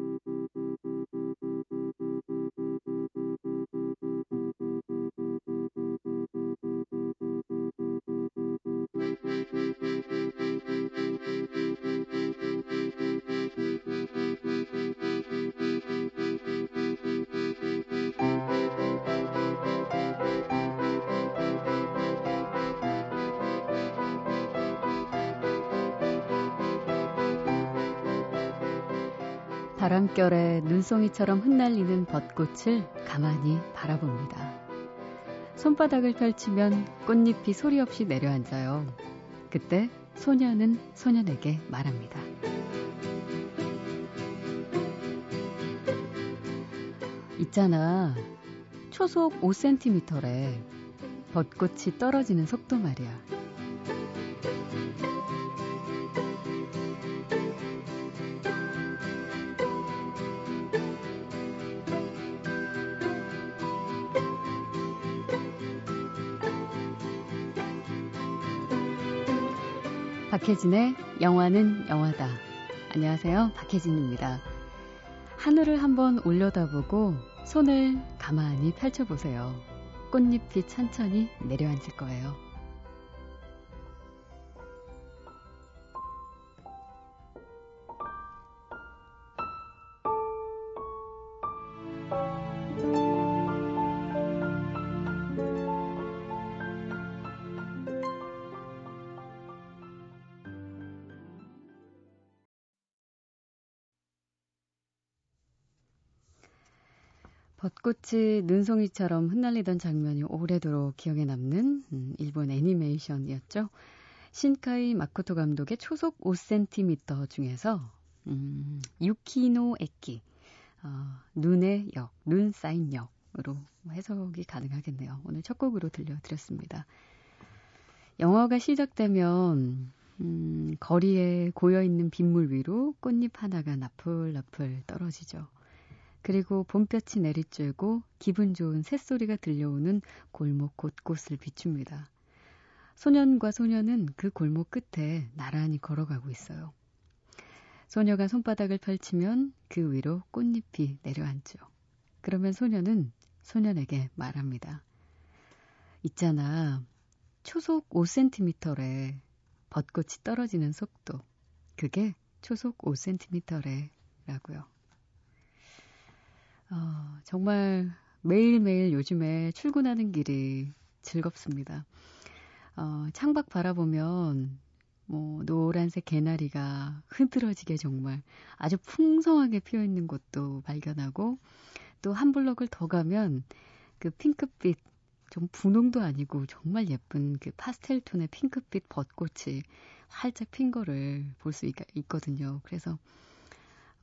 Thank you. 바람결에 눈송이처럼 흩날리는 벚꽃을 가만히 바라봅니다. 손바닥을 펼치면 꽃잎이 소리 없이 내려앉아요. 그때 소녀는 소년에게 말합니다. 있잖아. 초속 5cm래. 벚꽃이 떨어지는 속도 말이야. 박혜진의 영화는 영화다. 안녕하세요. 박혜진입니다. 하늘을 한번 올려다보고 손을 가만히 펼쳐보세요. 꽃잎이 천천히 내려앉을 거예요. 벚꽃이 눈송이처럼 흩날리던 장면이 오래도록 기억에 남는 음, 일본 애니메이션이었죠. 신카이 마코토 감독의 초속 5cm 중에서 음, 유키노 에키 어, 눈의 역, 눈 쌓인 역으로 해석이 가능하겠네요. 오늘 첫 곡으로 들려드렸습니다. 영화가 시작되면 음, 거리에 고여 있는 빗물 위로 꽃잎 하나가 나풀나풀 떨어지죠. 그리고 봄볕이 내리쬐고 기분 좋은 새소리가 들려오는 골목 곳곳을 비춥니다. 소년과 소녀는 그 골목 끝에 나란히 걸어가고 있어요. 소녀가 손바닥을 펼치면 그 위로 꽃잎이 내려앉죠. 그러면 소녀는 소년에게 말합니다. 있잖아. 초속 5cm래. 벚꽃이 떨어지는 속도. 그게 초속 5cm래. 라고요. 어, 정말 매일매일 요즘에 출근하는 길이 즐겁습니다. 어, 창밖 바라보면 뭐 노란색 개나리가 흐드러지게 정말 아주 풍성하게 피어 있는 곳도 발견하고 또 한 블럭을 더 가면 그 핑크빛 좀 분홍도 아니고 정말 예쁜 그 파스텔 톤의 핑크빛 벚꽃이 활짝 핀 거를 볼 수 있거든요. 그래서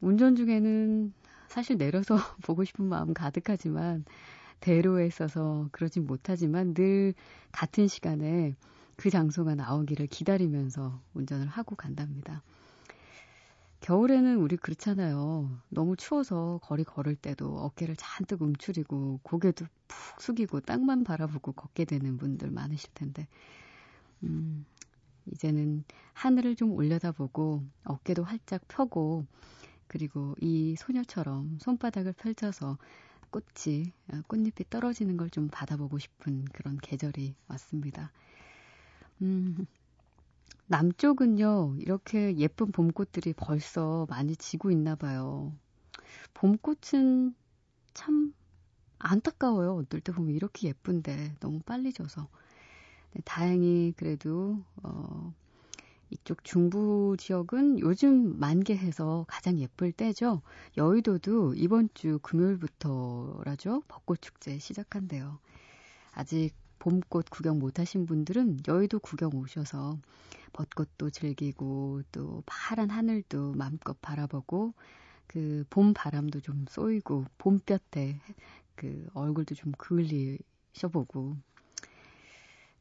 운전 중에는 사실 내려서 보고 싶은 마음 가득하지만 대로에 있어서 그러진 못하지만 늘 같은 시간에 그 장소가 나오기를 기다리면서 운전을 하고 간답니다. 겨울에는 우리 그렇잖아요. 너무 추워서 거리 걸을 때도 어깨를 잔뜩 움츠리고 고개도 푹 숙이고 땅만 바라보고 걷게 되는 분들 많으실 텐데, 음, 이제는 하늘을 좀 올려다보고 어깨도 활짝 펴고 그리고 이 소녀처럼 손바닥을 펼쳐서 꽃이, 어, 꽃잎이 떨어지는 걸 좀 받아보고 싶은 그런 계절이 왔습니다. 음, 남쪽은요, 이렇게 예쁜 봄꽃들이 벌써 많이 지고 있나 봐요. 봄꽃은 참 안타까워요. 어떨 때 보면 이렇게 예쁜데 너무 빨리 져서. 네, 다행히 그래도, 어, 이쪽 중부 지역은 요즘 만개해서 가장 예쁠 때죠. 여의도도 이번 주 금요일부터라죠. 벚꽃 축제 시작한대요. 아직 봄꽃 구경 못 하신 분들은 여의도 구경 오셔서 벚꽃도 즐기고 또 파란 하늘도 마음껏 바라보고 그 봄 바람도 좀 쏘이고 봄볕에 그 얼굴도 좀 그을리셔보고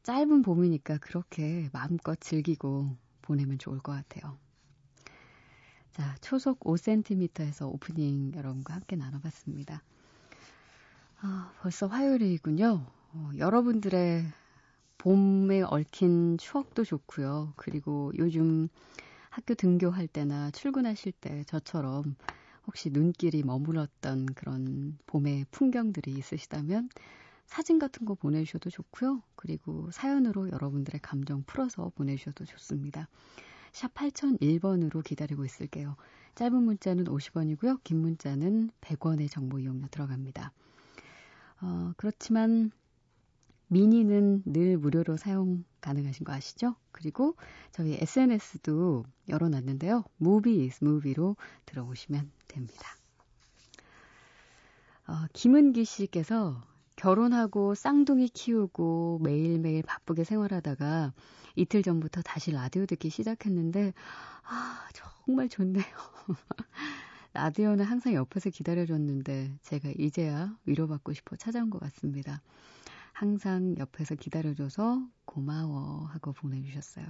짧은 봄이니까 그렇게 마음껏 즐기고 보내면 좋을 것 같아요. 자, 초속 5cm에서 오프닝 여러분과 함께 나눠봤습니다. 아, 벌써 화요일이군요. 어, 여러분들의 봄에 얽힌 추억도 좋고요. 그리고 요즘 학교 등교할 때나 출근하실 때 저처럼 혹시 눈길이 머물렀던 그런 봄의 풍경들이 있으시다면 사진 같은 거 보내주셔도 좋고요. 그리고 사연으로 여러분들의 감정 풀어서 보내주셔도 좋습니다. 샵 8001번으로 기다리고 있을게요. 짧은 문자는 50원이고요. 긴 문자는 100원의 정보 이용료 들어갑니다. 어, 그렇지만 미니는 늘 무료로 사용 가능하신 거 아시죠? 그리고 저희 SNS도 열어놨는데요. Movies, Movie로 들어오시면 됩니다. 어, 김은기 씨께서 결혼하고 쌍둥이 키우고 매일매일 바쁘게 생활하다가 이틀 전부터 다시 라디오 듣기 시작했는데, 아, 정말 좋네요. 라디오는 항상 옆에서 기다려줬는데, 제가 이제야 위로받고 싶어 찾아온 것 같습니다. 항상 옆에서 기다려줘서 고마워 하고 보내주셨어요.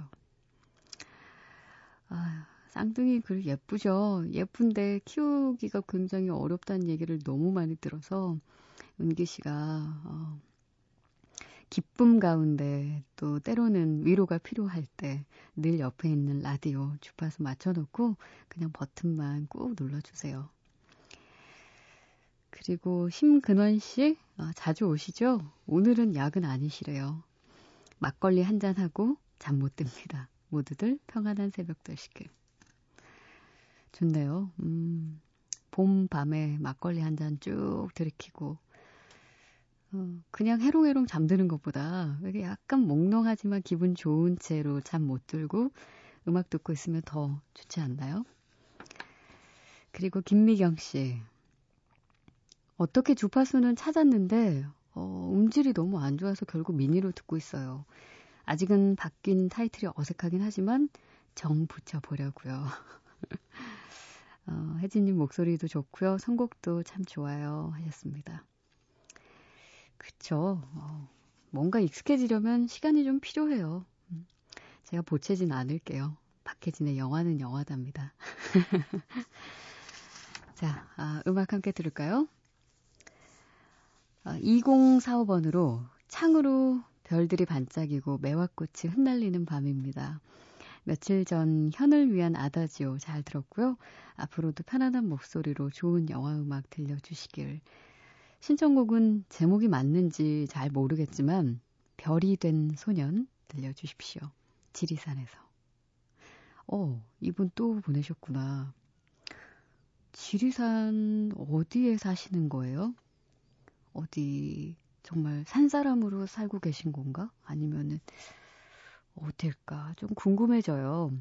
아, 쌍둥이 글 예쁘죠? 예쁜데 키우기가 굉장히 어렵다는 얘기를 너무 많이 들어서 은기 씨가 어, 기쁨 가운데 또 때로는 위로가 필요할 때 늘 옆에 있는 라디오 주파수 맞춰놓고 그냥 버튼만 꾹 눌러주세요. 그리고 심근원 씨 어, 자주 오시죠? 오늘은 야근 아니시래요. 막걸리 한 잔 하고 잠 못 듭니다. 모두들 평안한 새벽 되시길. 좋네요. 음, 봄 밤에 막걸리 한 잔 쭉 들이키고 어, 그냥 해롱해롱 잠드는 것보다 약간 몽롱하지만 기분 좋은 채로 잠 못 들고 음악 듣고 있으면 더 좋지 않나요? 그리고 김미경 씨. 어떻게 주파수는 찾았는데 어, 음질이 너무 안 좋아서 결국 미니로 듣고 있어요. 아직은 바뀐 타이틀이 어색하긴 하지만 정 붙여보려고요. 어, 혜진님 목소리도 좋고요. 선곡도 참 좋아요 하셨습니다. 그쵸. 어, 뭔가 익숙해지려면 시간이 좀 필요해요. 음, 제가 보채진 않을게요. 박혜진의 영화는 영화답니다. 자, 아, 음악 함께 들을까요? 아, 2045번으로 창으로 별들이 반짝이고 매화꽃이 흩날리는 밤입니다. 며칠 전 현을 위한 아다지오 잘 들었고요. 앞으로도 편안한 목소리로 좋은 영화 음악 들려주시길 신청곡은 제목이 맞는지 잘 모르겠지만 별이 된 소년 들려주십시오. 지리산에서. 어, 이분 또 보내셨구나. 지리산 어디에 사시는 거예요? 어디 정말 산 사람으로 살고 계신 건가? 아니면은 어딜까? 좀 궁금해져요.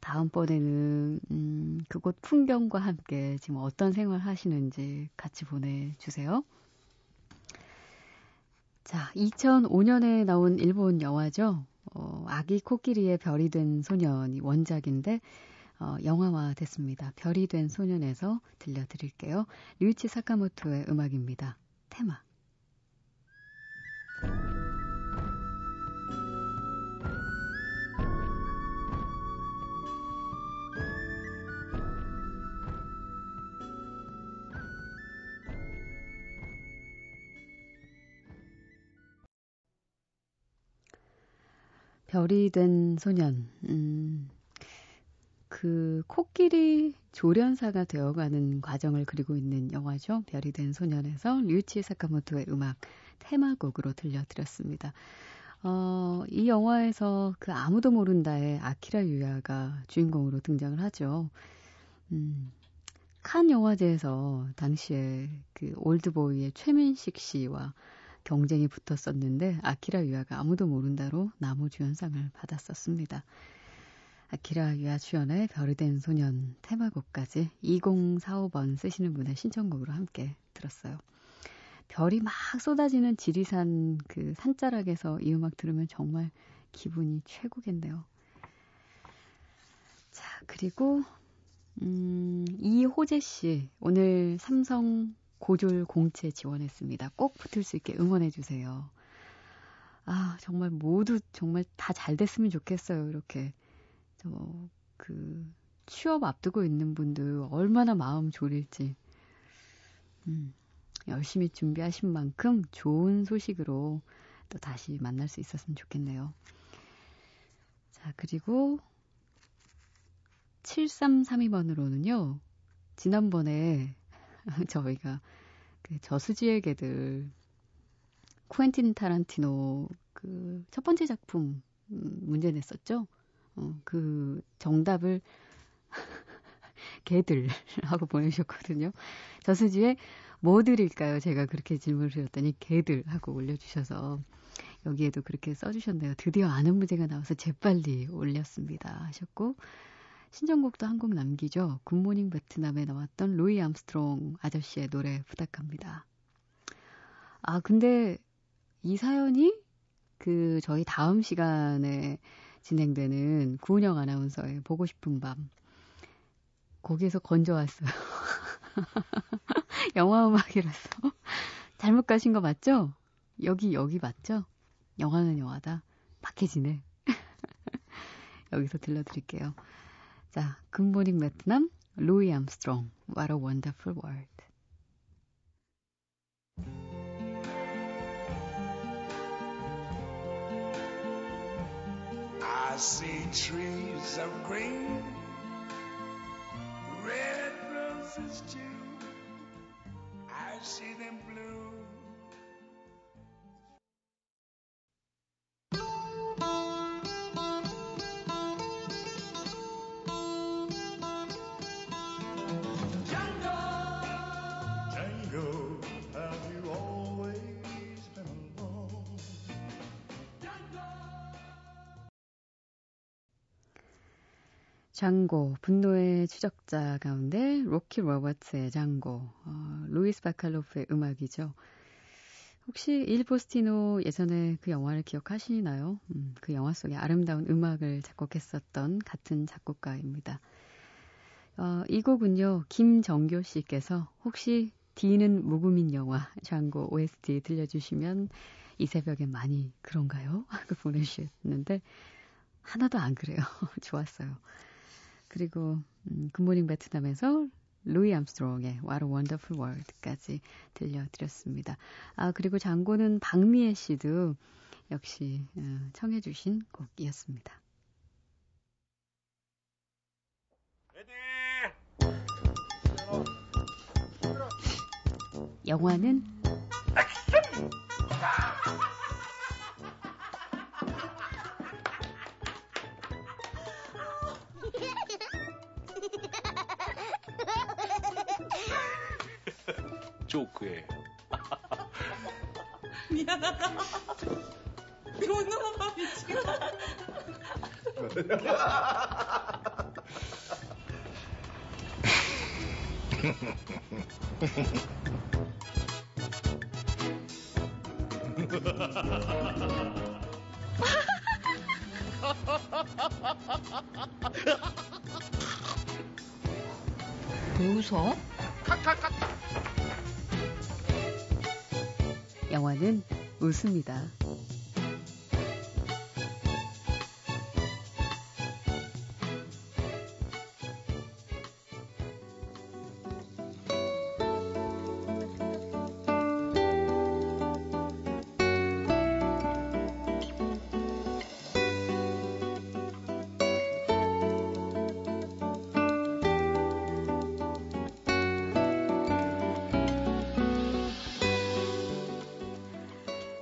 다음번에는 음, 그곳 풍경과 함께 지금 어떤 생활 하시는지 같이 보내주세요. 자, 2005년에 나온 일본 영화죠. 어, 아기 코끼리의 별이 된 소년이 원작인데 어, 영화화 됐습니다. 별이 된 소년에서 들려드릴게요. 류이치 사카모토의 음악입니다. 테마. 별이 된 소년. 음, 그 코끼리 조련사가 되어가는 과정을 그리고 있는 영화죠. 별이 된 소년에서 류치 사카모토의 음악 테마곡으로 들려드렸습니다. 어, 이 영화에서 그 아무도 모른다의 아키라 유야가 주인공으로 등장을 하죠. 음, 칸 영화제에서 당시에 그 올드보이의 최민식 씨와 경쟁이 붙었었는데 아키라 유아가 아무도 모른다로 나무주연상을 받았었습니다. 아키라 유아 주연의 별이 된 소년 테마곡까지 2045번 쓰시는 분의 신청곡으로 함께 들었어요. 별이 막 쏟아지는 지리산 그 산자락에서 이 음악 들으면 정말 기분이 최고겠네요. 자, 그리고 음, 이호재 씨 오늘 삼성 고졸 공채 지원했습니다. 꼭 붙을 수 있게 응원해 주세요. 아, 정말 모두 정말 다 잘 됐으면 좋겠어요. 이렇게 저그 취업 앞두고 있는 분들 얼마나 마음 졸일지. 음, 열심히 준비하신 만큼 좋은 소식으로 또 다시 만날 수 있었으면 좋겠네요. 자, 그리고 7332번으로는요. 지난번에 저희가 그 저수지의 개들 쿠엔틴 타란티노 그 첫 번째 작품 음, 문제 냈었죠. 어, 그 정답을 개들 하고 보내주셨거든요. 저수지에 뭐 드릴까요? 제가 그렇게 질문을 드렸더니 개들 하고 올려주셔서 여기에도 그렇게 써주셨네요. 드디어 아는 문제가 나와서 재빨리 올렸습니다. 하셨고 신청곡도 한 곡 남기죠. 굿모닝 베트남에 나왔던 루이 암스트롱 아저씨의 노래 부탁합니다. 아 근데 이 사연이 그 저희 다음 시간에 진행되는 구은영 아나운서의 보고 싶은 밤 거기에서 건져왔어요. 영화 음악이라서 잘못 가신 거 맞죠? 여기 여기 맞죠? 영화는 영화다. 박해지네. 여기서 들려드릴게요. 자, 굿모닝 베트남, 루이 암스트롱, What a Wonderful World. I see trees of green, red roses too. 장고, 분노의 추적자 가운데 로키 로버츠의 장고, 어, 루이스 바칼로프의 음악이죠. 혹시 일 포스티노 예전에 그 영화를 기억하시나요? 음, 그 영화 속에 아름다운 음악을 작곡했었던 같은 작곡가입니다. 어, 이 곡은요, 김정교 씨께서 혹시 D는 무구민 영화 장고 OST 들려주시면 이 새벽에 많이 그런가요? 하고 보내주셨는데 하나도 안 그래요. 좋았어요. 그리고 음, 굿모닝 베트남에서 루이 암스트롱의 What a Wonderful World까지 들려드렸습니다. 아 그리고 장고는 박미애 씨도 역시 어, 청해 주신 곡이었습니다. 영화는 조크에 미안하다. 너무 미치겠다. 웃어? 영화는 웃습니다.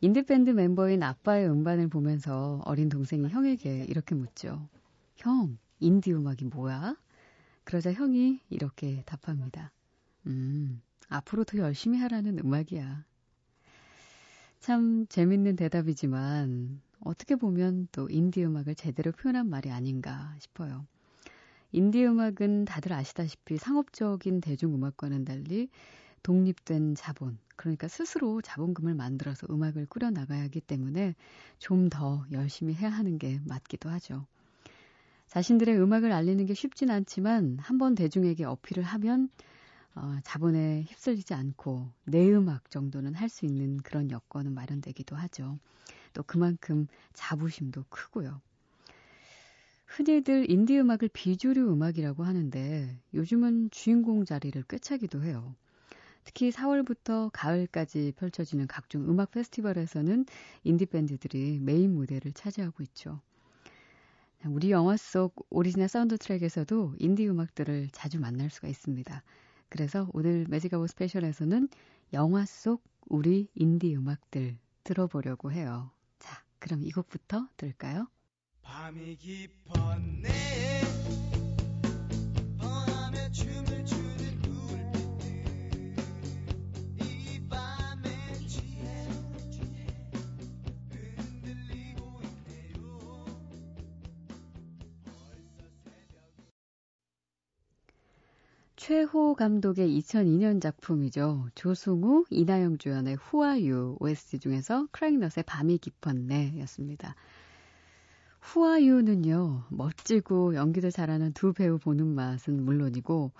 인디밴드 멤버인 아빠의 음반을 보면서 어린 동생이 형에게 이렇게 묻죠. 형, 인디 음악이 뭐야? 그러자 형이 이렇게 답합니다. 음, 앞으로 더 열심히 하라는 음악이야. 참 재밌는 대답이지만 어떻게 보면 또 인디 음악을 제대로 표현한 말이 아닌가 싶어요. 인디 음악은 다들 아시다시피 상업적인 대중음악과는 달리 독립된 자본, 그러니까 스스로 자본금을 만들어서 음악을 꾸려나가야 하기 때문에 좀 더 열심히 해야 하는 게 맞기도 하죠. 자신들의 음악을 알리는 게 쉽진 않지만 한번 대중에게 어필을 하면 어, 자본에 휩쓸리지 않고 내 음악 정도는 할 수 있는 그런 여건은 마련되기도 하죠. 또 그만큼 자부심도 크고요. 흔히들 인디 음악을 비주류 음악이라고 하는데 요즘은 주인공 자리를 꿰차기도 해요. 특히 4월부터 가을까지 펼쳐지는 각종 음악 페스티벌에서는 인디 밴드들이 메인 무대를 차지하고 있죠. 우리 영화 속 오리지널 사운드 트랙에서도 인디 음악들을 자주 만날 수가 있습니다. 그래서 오늘 매직 아워 스페셜에서는 영화 속 우리 인디 음악들 들어보려고 해요. 자, 그럼 이 곡부터 들을까요? 밤이 깊었네 최호 감독의 2002년 작품이죠. 조승우, 이나영 주연의 후아유 OST 중에서 크라잉넛의 밤이 깊었네 였습니다. 후아유는요, 멋지고 연기도 잘하는 두 배우 보는 맛은 물론이고,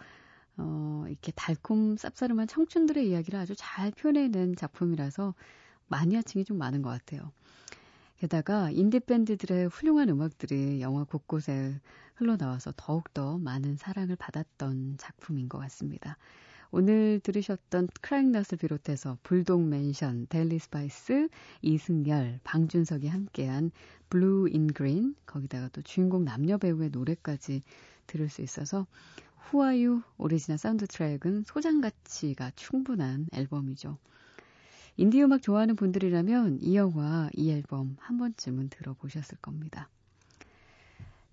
어, 이렇게 달콤 쌉싸름한 청춘들의 이야기를 아주 잘 표현해낸 작품이라서 마니아층이 좀 많은 것 같아요. 게다가 인디밴드들의 훌륭한 음악들이 영화 곳곳에 흘러나와서 더욱더 많은 사랑을 받았던 작품인 것 같습니다. 오늘 들으셨던 크라잉넛을 비롯해서 불독 맨션, 델리 스파이스, 이승열, 방준석이 함께한 블루 인 그린, 거기다가 또 주인공 남녀 배우의 노래까지 들을 수 있어서 후아유 오리지널 사운드 트랙은 소장 가치가 충분한 앨범이죠. 인디 음악 좋아하는 분들이라면 이 영화, 이 앨범 한 번쯤은 들어보셨을 겁니다.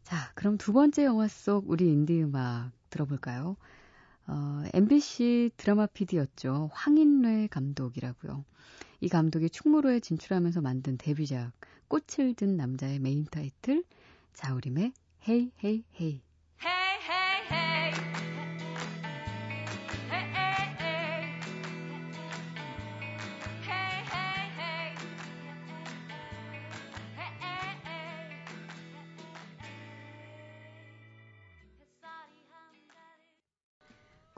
자, 그럼 두 번째 영화 속 우리 인디 음악 들어볼까요? 어, MBC 드라마 PD였죠. 황인뢰 감독이라고요. 이 감독이 충무로에 진출하면서 만든 데뷔작 꽃을 든 남자의 메인 타이틀 자우림의 Hey Hey Hey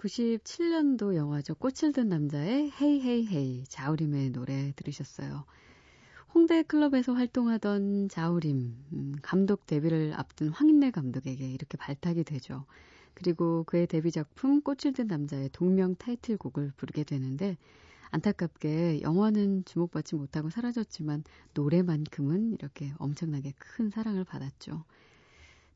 (97년도) 영화죠 꽃을 든 남자의 헤이 헤이 헤이 자우림의 노래 들으셨어요. 홍대 클럽에서 활동하던 자우림, 음, 감독 데뷔를 앞둔 황인래 감독에게 이렇게 발탁이 되죠. 그리고 그의 데뷔 작품 꽃을 든 남자의 동명 타이틀곡을 부르게 되는데 안타깝게 영화는 주목받지 못하고 사라졌지만 노래만큼은 이렇게 엄청나게 큰 사랑을 받았죠.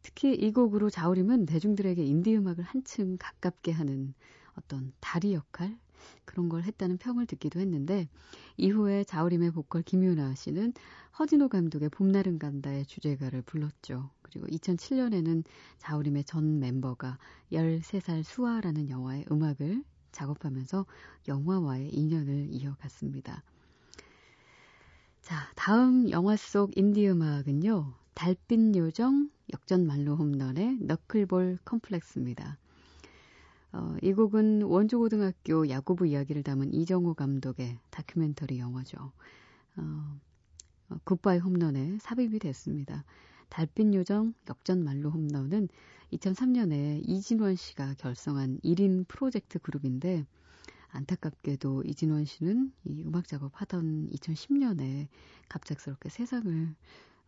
특히 이 곡으로 자우림은 대중들에게 인디 음악을 한층 가깝게 하는 어떤 다리 역할 그런 걸 했다는 평을 듣기도 했는데 이후에 자우림의 보컬 김유나 씨는 허진호 감독의 봄날은 간다의 주제가를 불렀죠. 그리고 2007년에는 자우림의 전 멤버가 13살 수아라는 영화의 음악을 작업하면서 영화와의 인연을 이어갔습니다. 자, 다음 영화 속 인디 음악은요. 달빛 요정 역전 말로 홈런의 너클볼 컴플렉스입니다. 어, 이 곡은 원주고등학교 야구부 이야기를 담은 이정우 감독의 다큐멘터리 영화죠. 어, 어, 굿바이 홈런에 삽입이 됐습니다. 달빛 요정 역전 말로 홈런은 2003년에 이진원 씨가 결성한 1인 프로젝트 그룹인데 안타깝게도 이진원 씨는 이 음악 작업하던 2010년에 갑작스럽게 세상을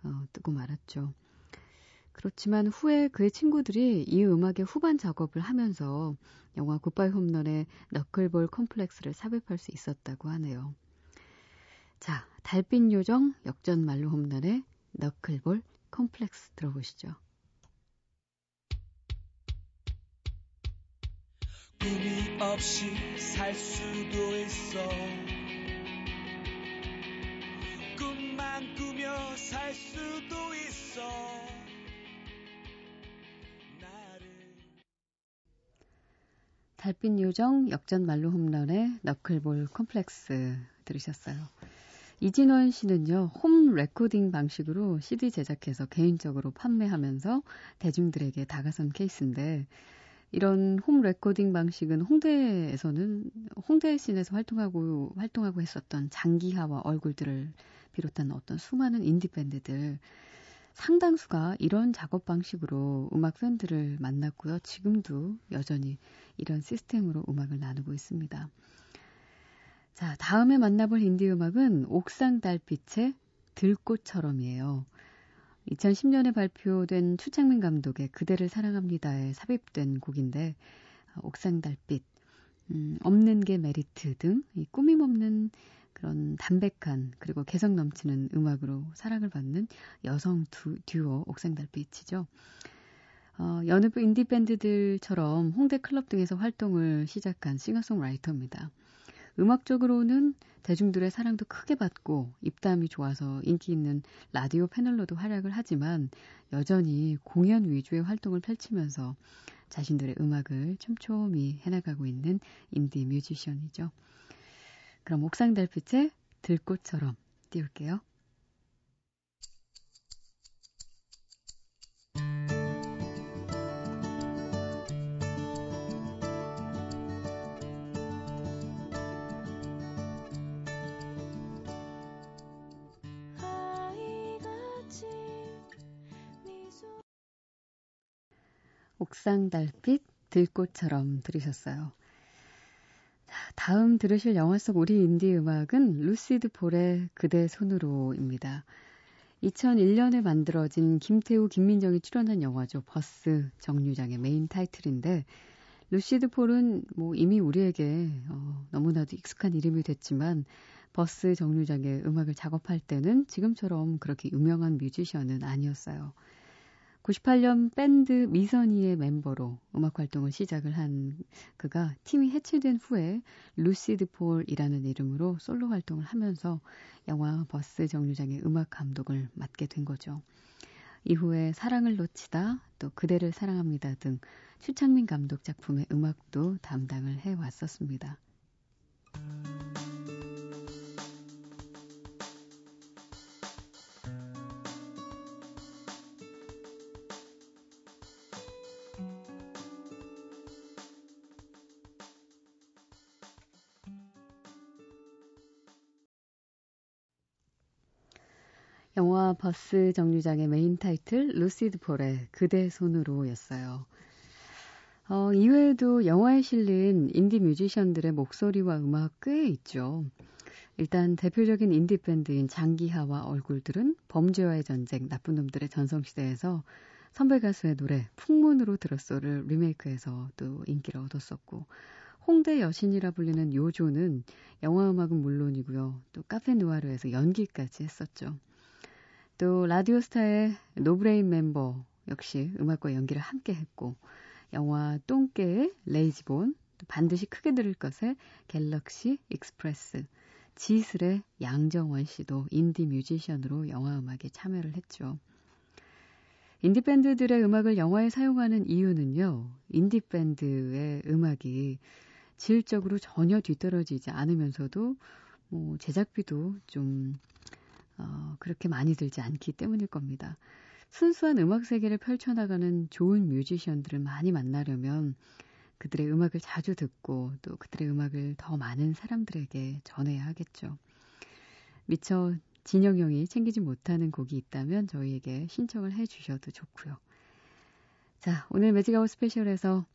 어, 뜨고 말았죠. 그렇지만 후에 그의 친구들이 이 음악의 후반 작업을 하면서 영화 굿바이 홈런의 너클볼 컴플렉스를 삽입할 수 있었다고 하네요. 자, 달빛 요정 역전 만루 홈런의 너클볼 컴플렉스 들어보시죠. 꿈이 없이 살 수도 있어 살 수도 있어 달빛 요정 역전 만루 홈런의 너클볼 컴플렉스 들으셨어요. 이진원 씨는요, 홈 레코딩 방식으로 CD 제작해서 개인적으로 판매하면서 대중들에게 다가선 케이스인데, 이런 홈 레코딩 방식은 홍대에서는, 홍대 씬에서 활동하고, 활동하고 했었던 장기하와 얼굴들을 비롯한 어떤 수많은 인디밴드들, 상당수가 이런 작업 방식으로 음악 팬들을 만났고요. 지금도 여전히 이런 시스템으로 음악을 나누고 있습니다. 자, 다음에 만나볼 인디 음악은 옥상 달빛의 들꽃처럼이에요. 2010년에 발표된 추창민 감독의 그대를 사랑합니다에 삽입된 곡인데 옥상 달빛, 음, 없는 게 메리트 등이 꾸밈 없는 그런 담백한 그리고 개성 넘치는 음악으로 사랑을 받는 여성 두, 듀오 옥상달빛이죠. 어, 여느 인디 밴드들처럼 홍대 클럽 등에서 활동을 시작한 싱어송라이터입니다. 음악적으로는 대중들의 사랑도 크게 받고 입담이 좋아서 인기 있는 라디오 패널로도 활약을 하지만 여전히 공연 위주의 활동을 펼치면서 자신들의 음악을 촘촘히 해나가고 있는 인디 뮤지션이죠. 그럼 옥상 달빛의 들꽃처럼 띄울게요. 옥상 달빛 들꽃처럼 들으셨어요. 다음 들으실 영화 속 우리 인디 음악은 루시드 폴의 그대 손으로입니다. 2001년에 만들어진 김태우, 김민정이 출연한 영화죠. 버스 정류장의 메인 타이틀인데 루시드 폴은 뭐 이미 우리에게 어, 너무나도 익숙한 이름이 됐지만 버스 정류장의 음악을 작업할 때는 지금처럼 그렇게 유명한 뮤지션은 아니었어요. 98년 밴드 미선이의 멤버로 음악 활동을 시작을 한 그가 팀이 해체된 후에 루시드 폴이라는 이름으로 솔로 활동을 하면서 영화 버스 정류장의 음악 감독을 맡게 된 거죠. 이후에 사랑을 놓치다, 또 그대를 사랑합니다 등 추창민 감독 작품의 음악도 담당을 해 왔었습니다. 버스 정류장의 메인 타이틀 루시드 폴의 그대 손으로였어요. 어, 이외에도 영화에 실린 인디 뮤지션들의 목소리와 음악 꽤 있죠. 일단 대표적인 인디 밴드인 장기하와 얼굴들은 범죄와의 전쟁, 나쁜 놈들의 전성시대에서 선배 가수의 노래 풍문으로 들었소를 리메이크해서 또 인기를 얻었었고 홍대 여신이라 불리는 요조는 영화 음악은 물론이고요. 또 카페 누아르에서 연기까지 했었죠. 또 라디오스타의 노브레인 멤버 역시 음악과 연기를 함께 했고 영화 똥개의 레이지본 반드시 크게 들을 것의 갤럭시 익스프레스 지슬의 양정원 씨도 인디 뮤지션으로 영화 음악에 참여를 했죠. 인디 밴드들의 음악을 영화에 사용하는 이유는요. 인디 밴드의 음악이 질적으로 전혀 뒤떨어지지 않으면서도 뭐 제작비도 좀 어, 그렇게 많이 들지 않기 때문일 겁니다. 순수한 음악 세계를 펼쳐나가는 좋은 뮤지션들을 많이 만나려면 그들의 음악을 자주 듣고 또 그들의 음악을 더 많은 사람들에게 전해야 하겠죠. 미처 진영 형이 챙기지 못하는 곡이 있다면 저희에게 신청을 해 주셔도 좋고요. 자, 오늘 매직아웃 스페셜에서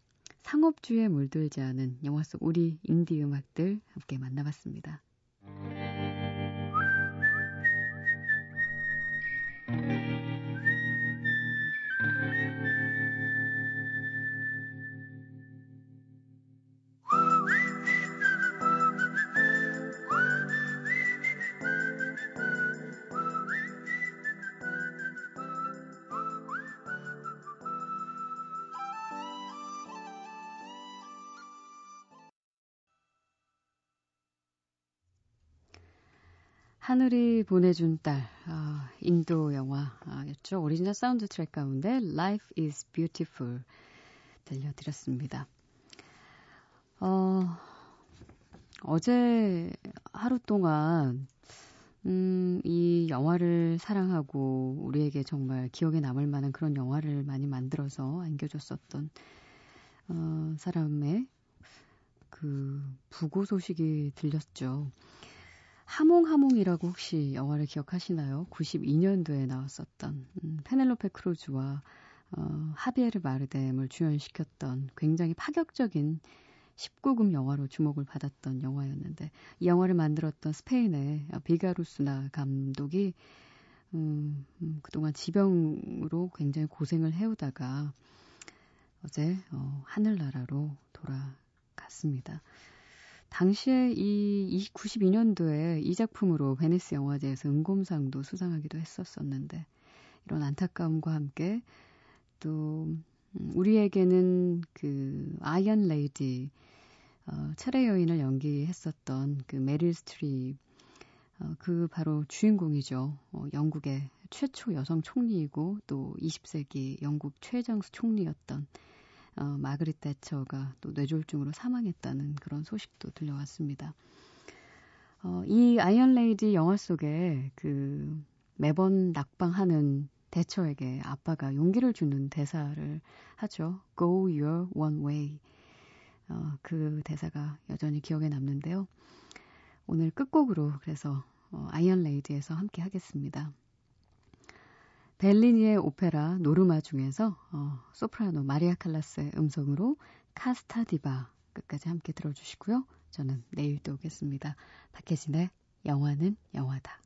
상업주의에 물들지 않은 영화 속 우리 인디 음악들 함께 만나봤습니다. 하늘이 보내준 딸, 어, 인도 영화였죠. 오리지널 사운드 트랙 가운데 Life is Beautiful 들려드렸습니다. 어, 어제 하루 동안 음, 이 영화를 사랑하고 우리에게 정말 기억에 남을 만한 그런 영화를 많이 만들어서 안겨줬었던 어, 사람의 그 부고 소식이 들렸죠. 하몽하몽이라고 혹시 영화를 기억하시나요? 92년도에 나왔었던 음, 페넬로페 크루즈와 어, 하비에르 마르뎀을 주연시켰던 굉장히 파격적인 19금 영화로 주목을 받았던 영화였는데 이 영화를 만들었던 스페인의 비가루스나 감독이 음, 음, 그동안 지병으로 굉장히 고생을 해오다가 어제 어, 하늘나라로 돌아갔습니다. 당시에 이 92년도에 이 작품으로 베니스 영화제에서 은곰상도 수상하기도 했었었는데 이런 안타까움과 함께 또 음, 우리에게는 그 Iron Lady 어, 철의 여인을 연기했었던 그 메릴 스트립 어, 그 바로 주인공이죠. 어, 영국의 최초 여성 총리이고 또 20세기 영국 최장수 총리였던 어, 마가렛 대처가 또 뇌졸중으로 사망했다는 그런 소식도 들려왔습니다. 어, 이 Iron Lady 영화 속에 그 매번 낙방하는 대처에게 아빠가 용기를 주는 대사를 하죠. Go your own way. 어, 그 대사가 여전히 기억에 남는데요. 오늘 끝곡으로 그래서 어, Iron Lady에서 함께 하겠습니다. 벨리니의 오페라 노르마 중에서 어, 소프라노 마리아 칼라스의 음성으로 카스타디바 끝까지 함께 들어주시고요. 저는 내일 또 오겠습니다. 박혜진의 영화는 영화다.